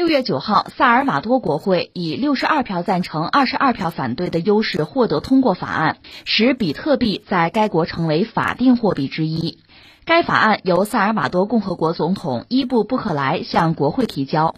六月九号，萨尔瓦多国会以六十二票赞成、二十二票反对的优势获得通过法案，使比特币在该国成为法定货币之一。该法案由萨尔瓦多共和国总统伊布·布克莱向国会提交。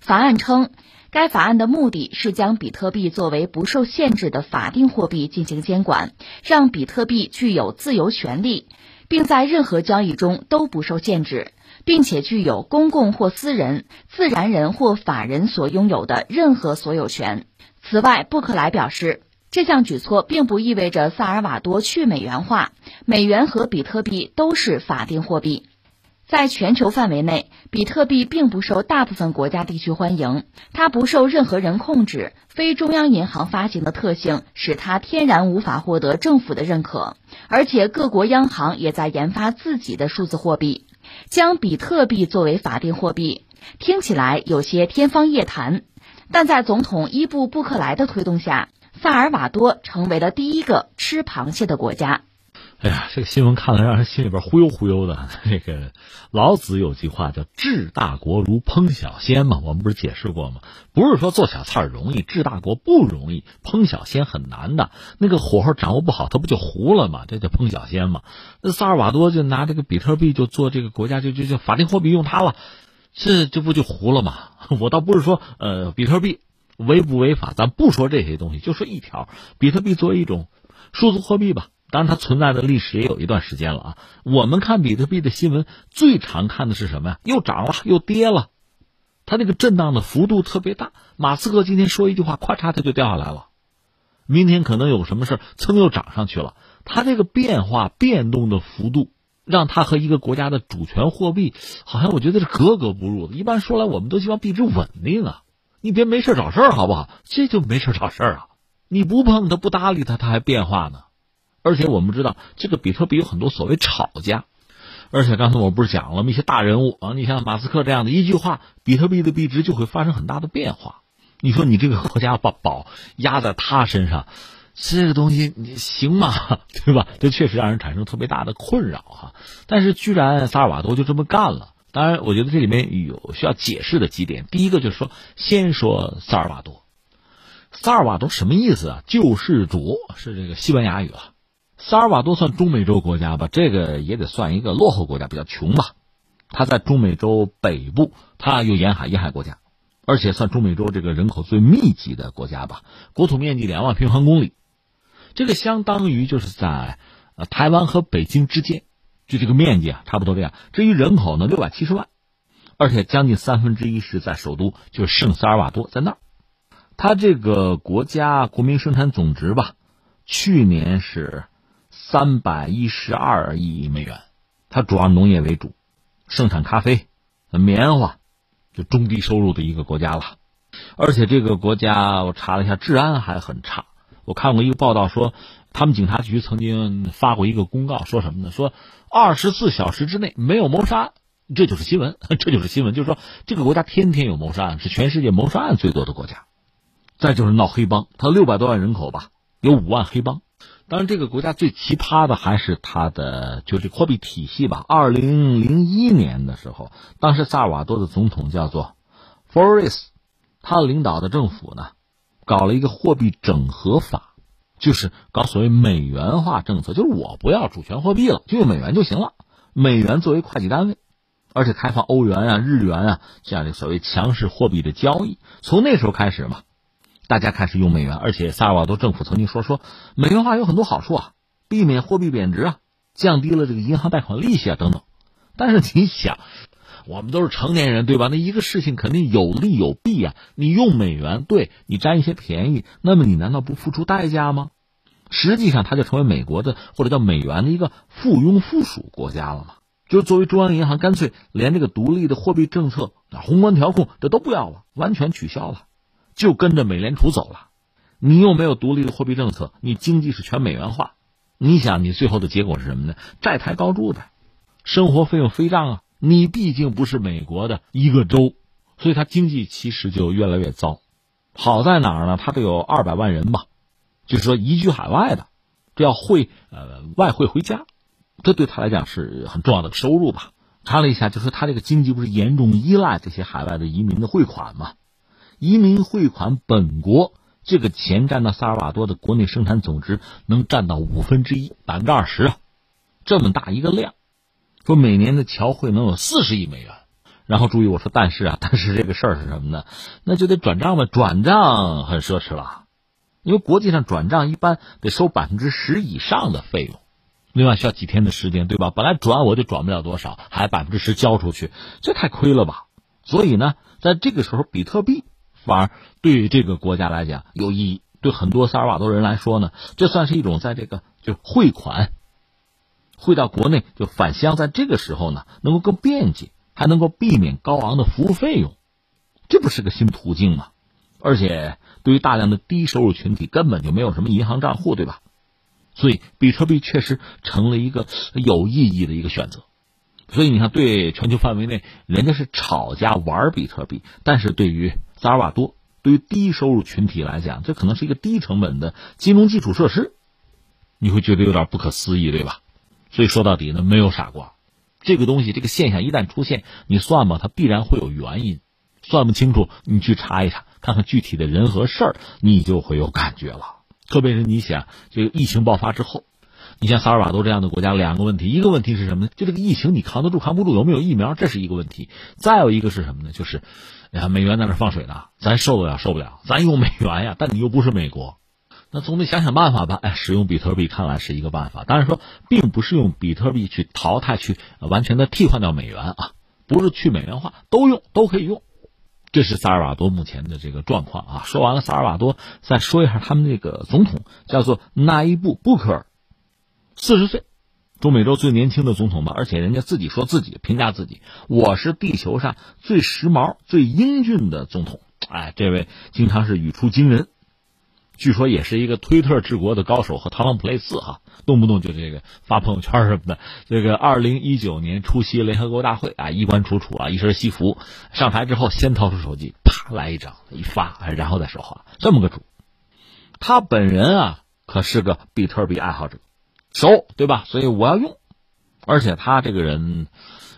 法案称，该法案的目的是将比特币作为不受限制的法定货币进行监管，让比特币具有自由权利，并在任何交易中都不受限制。并且具有公共或私人、自然人或法人所拥有的任何所有权。此外，布克莱表示，这项举措并不意味着萨尔瓦多去美元化，美元和比特币都是法定货币。在全球范围内，比特币并不受大部分国家地区欢迎。它不受任何人控制，非中央银行发行的特性使它天然无法获得政府的认可，而且各国央行也在研发自己的数字货币。将比特币作为法定货币，听起来有些天方夜谭，但在总统伊布·布克莱的推动下，萨尔瓦多成为了第一个吃螃蟹的国家。哎呀，这个新闻看了让人心里边忽悠忽悠的。那个老子有句话叫“治大国如烹小鲜”嘛，我们不是解释过吗？不是说做小菜容易，治大国不容易，烹小鲜很难的。那个火候掌握不好，它不就糊了吗？这叫烹小鲜嘛。那萨尔瓦多就拿这个比特币就做这个国家就就就法定货币用它了，这这不就糊了吗？我倒不是说呃比特币违不违法，咱不说这些东西，就说一条，比特币作为一种数字货币吧。当然，它存在的历史也有一段时间了啊。我们看比特币的新闻，最常看的是什么呀？又涨了，又跌了，它那个震荡的幅度特别大。马斯克今天说一句话，咵嚓，它就掉下来了；明天可能有什么事蹭又涨上去了。它这个变化、变动的幅度，让它和一个国家的主权货币，好像我觉得是格格不入的。一般说来，我们都希望币值稳定啊，你别没事找事儿，好不好？这就没事找事儿啊！你不碰它，不搭理它，它还变化呢。而且我们知道，这个比特币有很多所谓炒家，而且刚才我不是讲了吗？一些大人物啊，你像马斯克这样的一句话，比特币的币值就会发生很大的变化。你说你这个国家把宝压在他身上，这个东西你行吗？对吧？这确实让人产生特别大的困扰哈。但是居然萨尔瓦多就这么干了。当然，我觉得这里面有需要解释的几点。第一个就是说，先说萨尔瓦多，萨尔瓦多什么意思啊？救世主是这个西班牙语啊。萨尔瓦多算中美洲国家吧，这个也得算一个落后国家，比较穷吧。它在中美洲北部，它有沿海，沿海国家，而且算中美洲这个人口最密集的国家吧。国土面积两万平方公里，这个相当于就是在呃台湾和北京之间，就这个面积啊，差不多这样。至于人口呢，六百七十万，而且将近三分之一是在首都，就是圣萨尔瓦多，在那儿。它这个国家国民生产总值吧，去年是。三百一十二亿美元，它主要农业为主，生产咖啡、棉花，就中低收入的一个国家了。而且这个国家我查了一下，治安还很差。我看过一个报道说，他们警察局曾经发过一个公告，说什么呢？说二十四小时之内没有谋杀，这就是新闻，这就是新闻。就是说这个国家天天有谋杀案，是全世界谋杀案最多的国家。再就是闹黑帮，它六百多万人口吧，有五万黑帮。当然，这个国家最奇葩的还是它的就是货币体系吧。二零零一年的时候，当时萨尔瓦多的总统叫做 f o r e s 他领导的政府呢，搞了一个货币整合法，就是搞所谓美元化政策，就是我不要主权货币了，就用美元就行了，美元作为会计单位，而且开放欧元啊、日元啊这样的所谓强势货币的交易。从那时候开始嘛。大家开始用美元，而且萨尔瓦多政府曾经说说美元化有很多好处啊，避免货币贬值啊，降低了这个银行贷款利息啊等等。但是你想，我们都是成年人对吧？那一个事情肯定有利有弊啊。你用美元，对你占一些便宜，那么你难道不付出代价吗？实际上，它就成为美国的或者叫美元的一个附庸附属国家了嘛。就作为中央银行，干脆连这个独立的货币政策、宏观调控这都不要了，完全取消了。就跟着美联储走了。你又没有独立的货币政策，你经济是全美元化，你想你最后的结果是什么呢？债台高筑呗，生活费用飞涨啊！你毕竟不是美国的一个州，所以它经济其实就越来越糟。好在哪儿呢？它得有二百万人吧，就是说移居海外的，这要汇呃外汇回家，这对他来讲是很重要的收入吧。查了一下，就说他这个经济不是严重依赖这些海外的移民的汇款吗？移民汇款本国这个钱占到萨尔瓦多的国内生产总值能占到五分之一百分之二十啊这么大一个量。说每年的侨汇能有四十亿美元。然后注意我说但是啊但是这个事儿是什么呢？那就得转账了转账很奢侈了。因为国际上转账一般得收百分之十以上的费用。另外需要几天的时间对吧？本来转我就转不了多少还百分之十交出去这太亏了吧。所以呢在这个时候比特币反而对于这个国家来讲有意义。对很多萨尔瓦多人来说呢，这算是一种在这个就汇款，汇到国内就返乡，在这个时候呢，能够更便捷，还能够避免高昂的服务费用，这不是个新途径吗？而且对于大量的低收入群体，根本就没有什么银行账户，对吧？所以比特币确实成了一个有意义的一个选择。所以你看，对全球范围内，人家是炒家玩比特币，但是对于萨尔瓦多对于低收入群体来讲这可能是一个低成本的金融基础设施你会觉得有点不可思议对吧？所以说到底呢没有傻瓜。这个东西这个现象一旦出现你算吧它必然会有原因。算不清楚你去查一查看看具体的人和事儿你就会有感觉了。特别是你想这个疫情爆发之后你像萨尔瓦多这样的国家，两个问题，一个问题是什么呢？就这个疫情你扛得住扛不住，有没有疫苗，这是一个问题。再有一个是什么呢？就是，你看美元在那放水呢，咱受得了受不了？咱用美元呀，但你又不是美国，那总得想想办法吧？哎，使用比特币看来是一个办法，当然说并不是用比特币去淘汰、去完全的替换掉美元啊，不是去美元化，都用都可以用。这是萨尔瓦多目前的这个状况啊。说完了萨尔瓦多，再说一下他们这个总统，叫做纳伊布·布克尔。四十岁，中美洲最年轻的总统吧，而且人家自己说自己评价自己，我是地球上最时髦、最英俊的总统。哎，这位经常是语出惊人，据说也是一个推特治国的高手，和特朗普类似哈，动不动就这个发朋友圈什么的。这个二零一九年出席联合国大会啊，衣冠楚楚啊，一身西服上台之后，先掏出手机，啪来一张一发，然后再说话，这么个主。他本人啊，可是个比特币爱好者，熟，对吧？所以我要用。而且他这个人，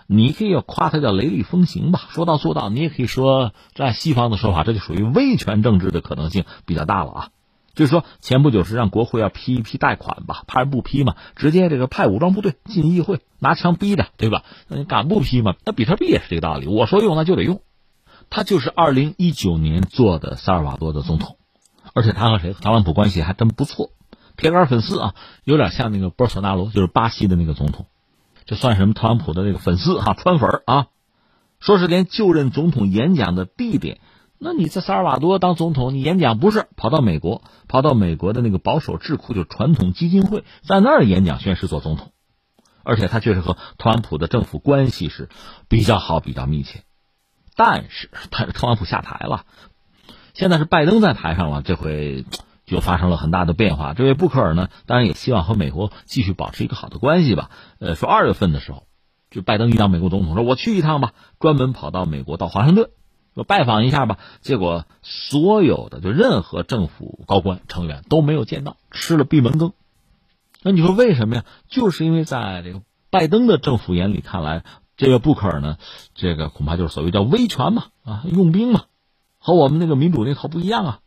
你可以夸他叫雷厉风行吧，说到做到。你也可以说，在西方的说法，这就属于威权政治的可能性比较大了啊。就是说，前不久是让国会要批一批贷款吧，怕人不批嘛，直接这个派武装部队进议会，拿枪逼着，对吧？那你敢不批嘛？那比特币也是这个道理。我说用那就得用，他就是二零一九年做的萨尔瓦多的总统，而且他和谁，特朗普关系还真不错。铁杆粉丝啊，有点像那个波尔索纳罗，就是巴西的那个总统，这算什么？特朗普的那个粉丝啊，川粉啊，说是连就任总统演讲的地点，那你在萨尔瓦多当总统，你演讲不是跑到美国，跑到美国的那个保守智库，就、传统基金会，在那儿演讲宣誓做总统，而且他确实和特朗普的政府关系是比较好、比较密切，但是但是特朗普下台了，现在是拜登在台上了，这回。就发生了很大的变化。这位布克尔呢当然也希望和美国继续保持一个好的关系吧。呃说二月份的时候就拜登遇到美国总统说我去一趟吧专门跑到美国到华盛顿说拜访一下吧。结果所有的就任何政府高官成员都没有见到吃了闭门羹。那你说为什么呀？就是因为在这个拜登的政府眼里看来这个布克尔呢这个恐怕就是所谓叫威权嘛啊用兵嘛和我们那个民主那套不一样啊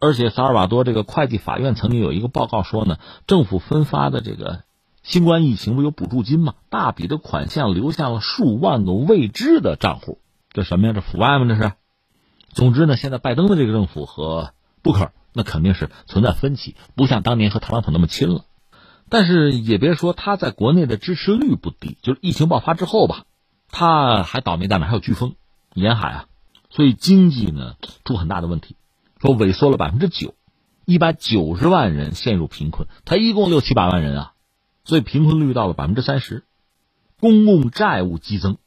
而且萨尔瓦多这个会计法院曾经有一个报告说呢，政府分发的这个新冠疫情不有补助金吗？大笔的款项流向了数万个未知的账户，这什么呀？这腐败吗？这是。总之呢，现在拜登的这个政府和布克，那肯定是存在分歧，不像当年和特朗普那么亲了。但是也别说他在国内的支持率不低，就是疫情爆发之后吧，他还倒霉在哪？还有飓风，沿海啊，所以经济呢，出很大的问题。都萎缩了百分之九一百九十万人陷入贫困他一共六七百万人啊所以贫困率到了百分之三十公共债务激增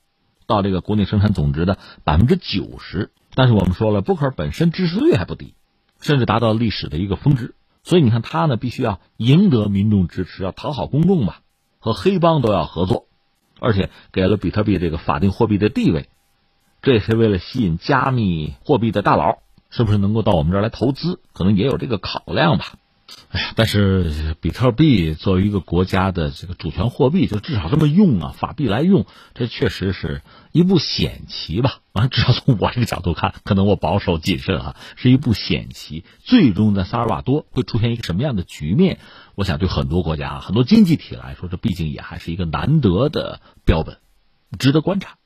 到这个国内生产总值的百分之九十。但是我们说了不可本身支持率还不低甚至达到历史的一个峰值。所以你看他呢必须要赢得民众支持要讨好公众吧和黑帮都要合作而且给了比特币这个法定货币的地位这也是为了吸引加密货币的大佬是不是能够到我们这儿来投资？可能也有这个考量吧。哎呀，但是比特币作为一个国家的这个主权货币，就至少这么用啊，法币来用，这确实是一步险棋吧？啊，至少从我这个角度看，可能我保守谨慎啊，是一步险棋。最终在萨尔瓦多会出现一个什么样的局面？我想对很多国家、很多经济体来说，这毕竟也还是一个难得的标本，值得观察。